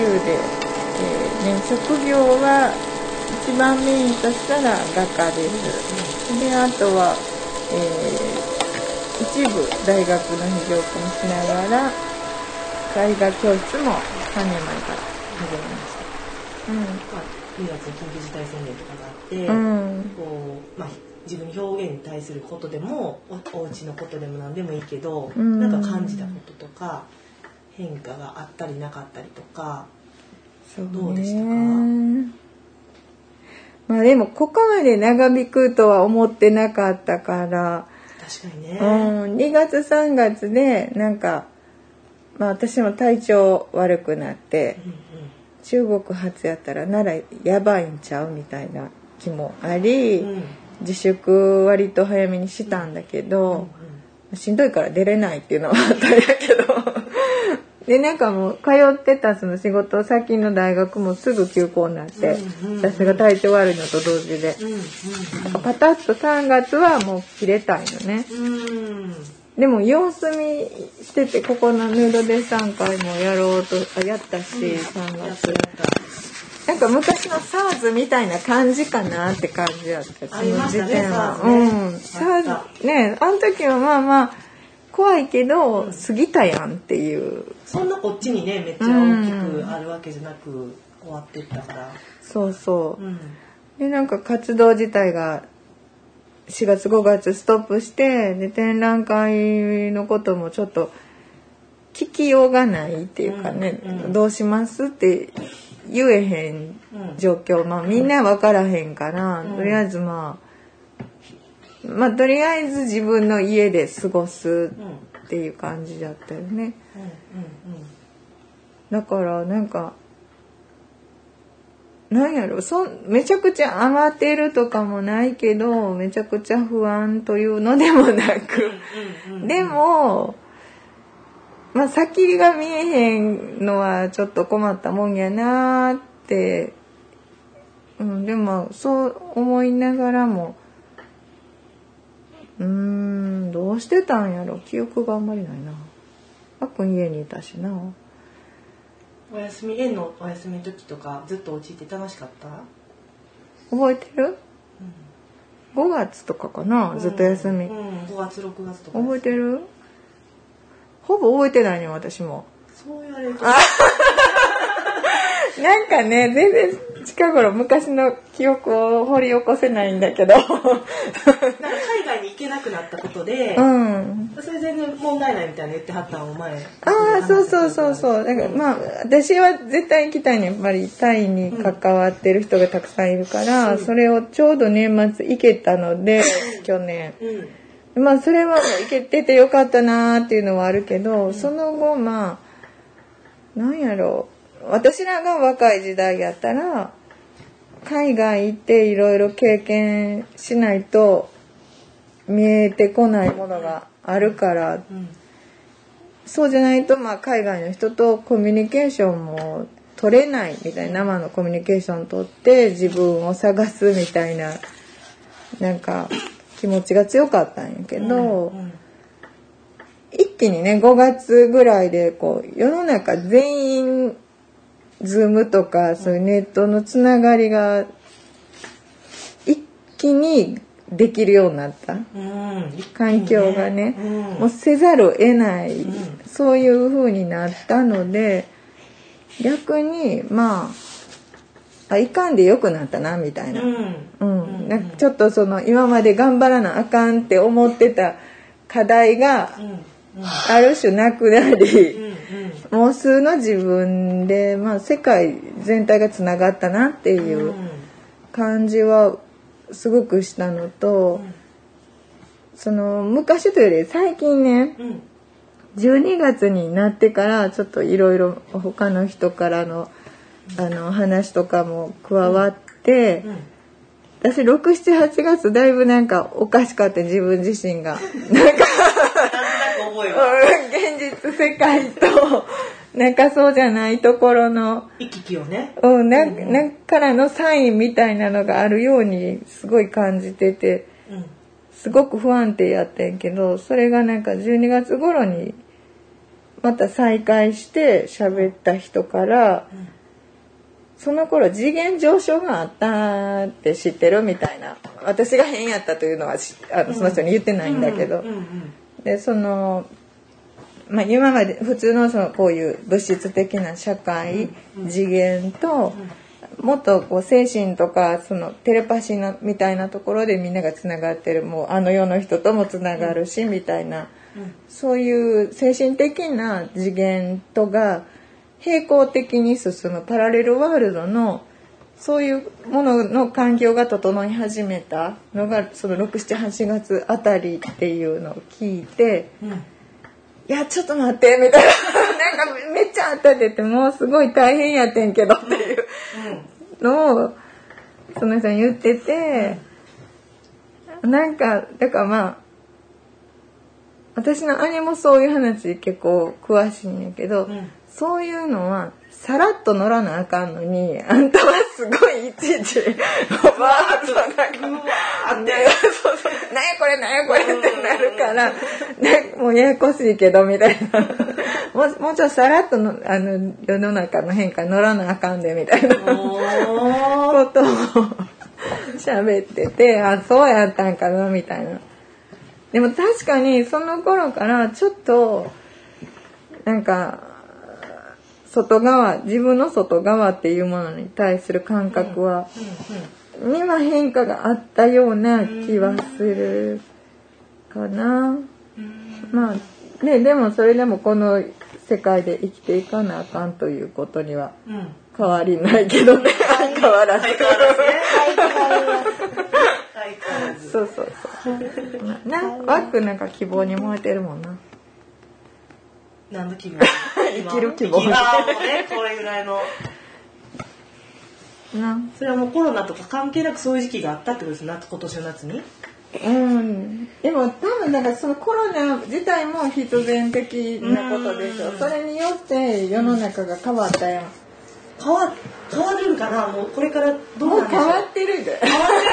由で、えーね、職業は一番メインとしたら画家です。であとは、えー一部大学の非常勤しながら絵画教室も3年前から始めました。まあ、2月に緊急事態宣言とかがあって、うん。こうまあ、自分の表現に対することでもおお家のことでも何でもいいけど、うん。なんか感じたこととか変化があったりなかったりとかそうね。どうでしたか？まあでもここまで長引くとは思ってなかったから、確かにね、うん、2月3月でなんか、まあ私も体調悪くなって、中国発やったらならやばいんちゃうみたいな気もあり、うん。うんうん自粛割と早めにしたんだけど、しんどいから出れないっていうのはあったんやけどでなんかもう通ってたその仕事先の大学もすぐ休校になって、私が体調悪いのと同時で、うんパタッと3月はもう切れたいのね。でも様子見しててここのヌードデッサン会もやろうとあやったし、3月。なんか昔の SARS みたいな感じかなって感じだった。ありましたね SARS うん。ね SARS ねあの時はまあまあ怖いけど過ぎたやんっていう。そんなこっちにねめっちゃ大きくあるわけじゃなく終わってったから、そうそう。うん。でなんか活動自体が4月5月ストップしてで展覧会のこともちょっと聞きようがないっていうかね、うんうん。どうしますって言えへん状況、まあみんな分からへんから、うん。とりあえずまあまあとりあえず自分の家で過ごすうんっていう感じだったよね。だからなんかなんやろそんめちゃくちゃ慌てるとかもないけどめちゃくちゃ不安というのでもなく。でもまあ先が見えへんのはちょっと困ったもんやなーって、うん、でもまあそう思いながらもうーんどうしてたんやろ。記憶があんまりないな。あっくん家にいたしな。お休み園のお休みの時とかずっとお家いて楽しかった？覚えてる、5月とかかなずっと休み、うんうん、5月6月とか覚えてる？ほぼ覚えてないね私も。そう言われると。なんかね全然近頃昔の記憶を掘り起こせないんだけど。なんか海外に行けなくなったことで、うん。それ全然問題ないみたいな言ってはったのお前。ああそうそうそうそう。だからまあ私は絶対行きたいねやっぱりタイに関わってる人がたくさんいるから、それをちょうど年末行けたので去年。うん。まあそれはもう行けててよかったなーっていうのはあるけど、その後まあなんやろう私らが若い時代やったら海外行っていろいろ経験しないと見えてこないものがあるからうん。そうじゃないとまあ海外の人とコミュニケーションも取れないみたいな生のコミュニケーション取って自分を探すみたいななんか気持ちが強かったんやけど、うん一気にね5月ぐらいでこう世の中全員ズームとかそういうネットのつながりが一気にできるようになった。うん環境がね、うん。もうせざるを得ない、うん。そういう風になったので逆にまああいかんでよくなったなみたいな。うん。うん、なんかちょっとその今まで頑張らなあかんって思ってた課題がある種なくなうん。り、うんもう数の自分で、まあ、世界全体がつながったなっていう感じはすごくしたのと、その昔というより最近ねうん。うん12月になってからちょっといろいろ他の人からのあの話とかも加わって。うん。私678月だいぶなんかおかしかった自分自身が。なんか覚えは現実世界となんかそうじゃないところの、行き来をね。うん、なんなんからのサインみたいなのがあるようにすごい感じててうん。すごく不安定やってんけどそれがなんか12月頃にまた再会して喋った人から、その頃次元上昇があったって知ってる？みたいな。私が変やったというのはしあのその人に言ってないんだけど、うんうんでその、まあ、今まで普通のそのこういう物質的な社会、次元と、もっとこう精神とかそのテレパシーなみたいなところでみんながつながってるもうあの世の人ともつながるし、みたいなそういう精神的な次元とが平行的に進むパラレルワールドのそういうものの環境が整い始めたのがその678月あたりっていうのを聞いてうん。うんいやちょっと待ってみたいな。なんかめっちゃあったって言ってもうすごい大変やってんけどっていうのをその人に言っててなんかだからまあ私の兄もそういう話結構詳しいんやけど、うん。そういうのはさらっと乗らなあかんのにあんたはすごいいちいち わーっと。なんか そうそうなんやこれなんやこれってなるから、ね、もうややこしいけどみたいな。もうもうちょっとさらっとのあの世の中の変化乗らなあかんでみたいな。ことを 喋っててあそうやったんかなみたいな。でも確かにその頃からちょっとなんか外側自分の外側っていうものに対する感覚は、には変化があったような気はするかな。まあねでもそれでもこの世界で生きていかなあかんということには変わりないけどね相 変わらず。そうそうそう。な、なワックなんか希望に燃えてるもんな。何の希望生きる希望ああもうねこれぐらいのな。それはもうコロナとか関係なくそういう時期があったってことです夏今年の夏に？うん。でも多分なんかそのコロナ自体も必然的なことでしょう。んそれによって世の中が変わったやん。変わ変わるんかな？もうこれからどう変わってるで。変わってる？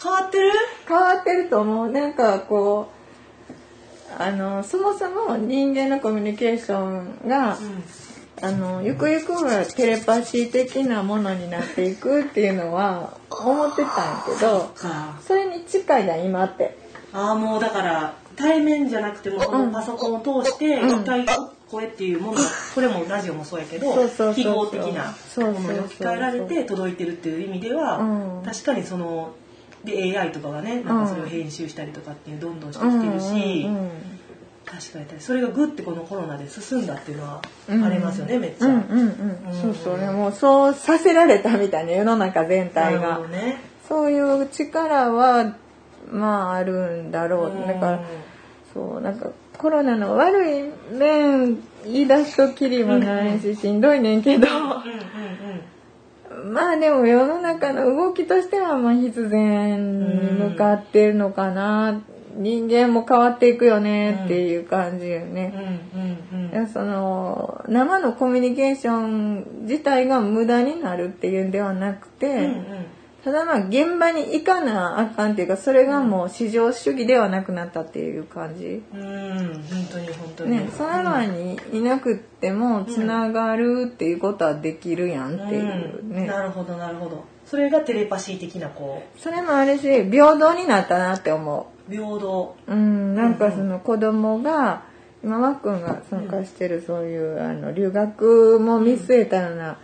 変わってる？変わってると思う。なんかこう、あの、そもそも人間のコミュニケーションが、あの、ゆくゆくはテレパシー的なものになっていくっていうのは思ってたんやけど、か。それに近いやん、今って。ああもうだから対面じゃなくてもそのパソコンを通してうん。一体声っていうものがこれもラジオもそうやけど記号的なものに置き換えられて届いてるっていう意味ではうん。確かにそので AI とかがねなんかそれを編集したりとかっていうどんどんしてきてるしうんうんうん確かに。それがグッてこのコロナで進んだっていうのはうんありますよねめっちゃ。うんうんうん、そうそうね。もうそうさせられたみたいな世の中全な体が。ね。そういう力はまああるんだろう。だからそうなんかコロナの悪い面言い出すときりもないししんどいねんけど。うんうんうんまあでも世の中の動きとしてはまあ必然に向かってるのかな。人間も変わっていくよねっていう感じよね。その生のコミュニケーション自体が無駄になるっていうんではなくて、うんうんただまあ現場に行かなあかんっていうかそれがもう至上主義ではなくなったっていう感じ。うん本当に本当に。ね、その前にいなくってもつながるっていうことはできるやんっていううんね、なるほどなるほど。それがテレパシー的なこそれもあるし平等になったなって思う。平等。う、うん、なんかその子供が今マックンが参加してるそういうあの留学も見据えたような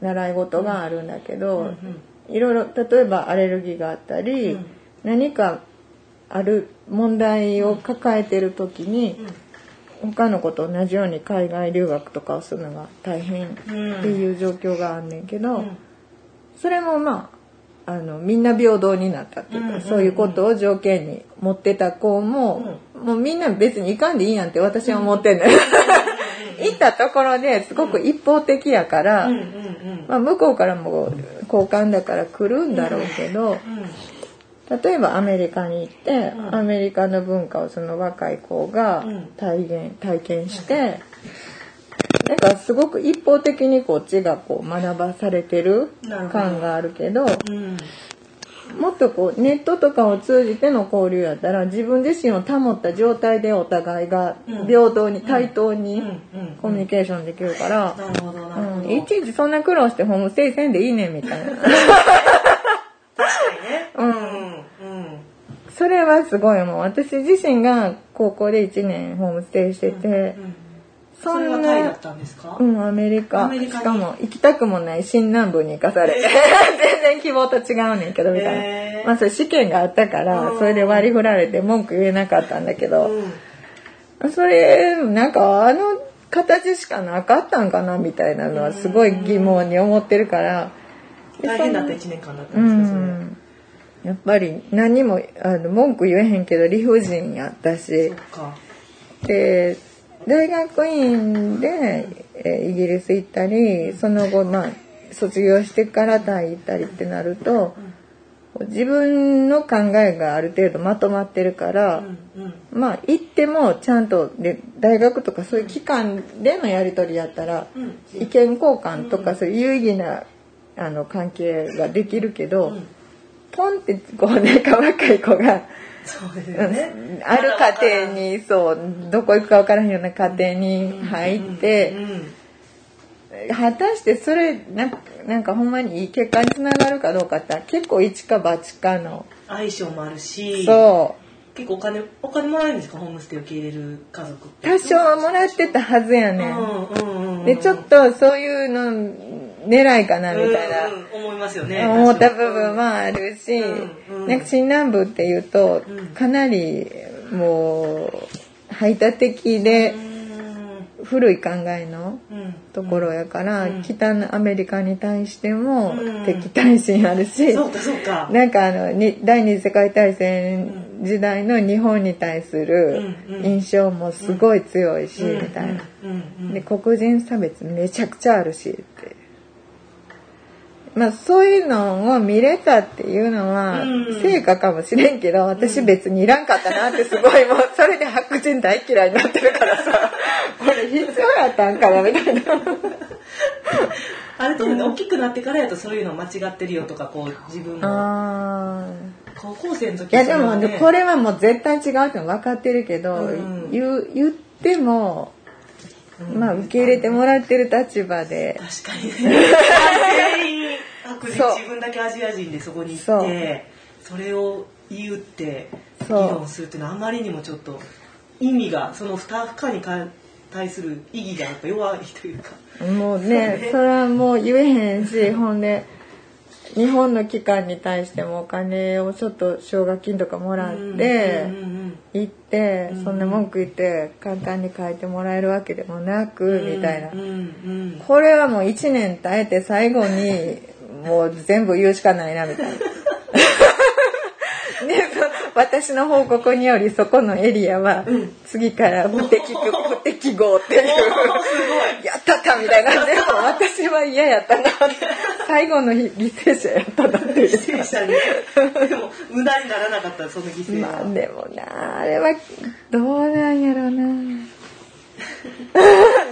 習い事があるんだけど、うんうんいろいろ例えばアレルギーがあったり、うん。何かある問題を抱えてる時に、他の子と同じように海外留学とかをするのが大変っていう状況があんねんけど、うん。それもまああのみんな平等になったっていうか、うんうんうん。そういうことを条件に持ってた子も、もうみんな別に行かんでいいやんって私は思ってんのよ。行ったところですごく一方的やから、うんうんうん。まあ、向こうからも交換だから来るんだろうけど、例えばアメリカに行って、うん。アメリカの文化をその若い子がうん。体現体験して、なんかすごく一方的にこっちがこう学ばされてる感があるけどうん。もっとこうネットとかを通じての交流やったら自分自身を保った状態でお互いが平等に対等にコミュニケーションできるから、うん、いちいちそんな苦労してホームステイせんでいいねんみたいな。確かにね。うん。うんうんそれはすごいもう私自身が高校で1年ホームステイしてて、うんそそれはんタイだっなたんですか、うん、アメリカ。アメリカに？しかも行きたくもない新南部に行かされて、全然希望と違うねんけどみたいな、へー。まあそれ試験があったからうん。それで割り振られて文句言えなかったんだけど、うん。それなんかあの形しかなかったんかなみたいなのはすごい疑問に思ってるから、大変だった1年間だったうんですかそれ、ん。やっぱり何もあの文句言えへんけど理不尽やったし。で大学院で、えーイギリス行ったりその後まあ卒業してからタイ行ったりってなると自分の考えがある程度まとまってるから、うんうん。まあ行ってもちゃんとで大学とかそういう機関でのやり取りやったら、うん。意見交換とかそういう有意義なあの関係ができるけど、うん。ポンってこうなんか若い子が、そうですね、ある家庭にそうどこ行くか分からへんような家庭に入って、うんうん果たしてそれなんかなんかほんまにいい結果につながるかどうかって結構一か八かの、相性もあるしそ結構お金お金もらえるんですかホームステイ受け入れる家族って。う多少はもらってたはずやねん。うんうんうんでちょっとそういうの狙いかなみたいな。うんうん思いますよね。思った部分もあるし、うんうん。なんか新南部っていうとうん。かなりもう排他的うでん古い考えのうん。ところやから、うん。北のアメリカに対してもうん。敵対心あるし、そうかそうか。なんかあのに第二次世界大戦時代の日本に対する印象もすごい強いし、うん。みたいな。で黒人差別めちゃくちゃあるしまあそういうのを見れたっていうのはうん。成果かもしれんけど私別にいらんかったなってすごいもうそれで白人大嫌いになってるからさ これ必要やったんかなみたいな。ある程度ね大きくなってからやとそういうの間違ってるよとかこう自分もあー。高校生の時いやでもね。これはもう絶対違うっての分かってるけど、うん。言う言ってもうん。まあ受け入れてもらってる立場で。確かにね 白人自分だけアジア人でそこに行ってそれを言って議論するっていうのはあまりにもちょっと意味がその負荷にか対する意義がやっぱ弱いというか。もうねね。それはもう言えへんしほんで日本の機関に対してもお金をちょっと奨学金とかもらって行ってうんそんな文句言って簡単に書いてもらえるわけでもなくうんみたいなこれはもう1年耐えて最後にもう全部言うしかないなみたいな。でそ私の報告によりそこのエリアはうん。次から不適不適合っていう。やったったみたいなでも私は嫌やったな 最後の日犠牲者やったなっていう。犠牲者に。でも無駄にならなかったその犠牲は、まあでもなあれはどうなんやろうな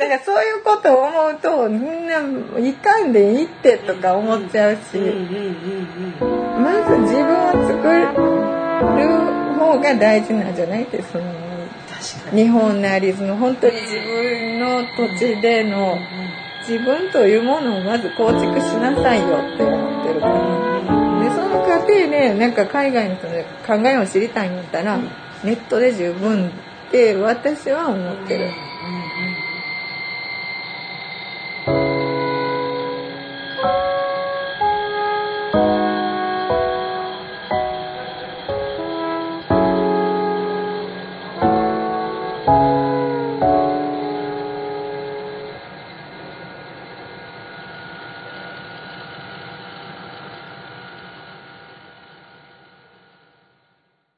だからそういうことを思うとみんないかんでいいってとか思っちゃうし、まず自分を作る方が大事なんじゃないってその日本なりその本当に自分の土地での自分というものをまず構築しなさいよって思ってるから。でその過程でなんか海外の人の考えを知りたいんだったらネットで十分って私は思ってる。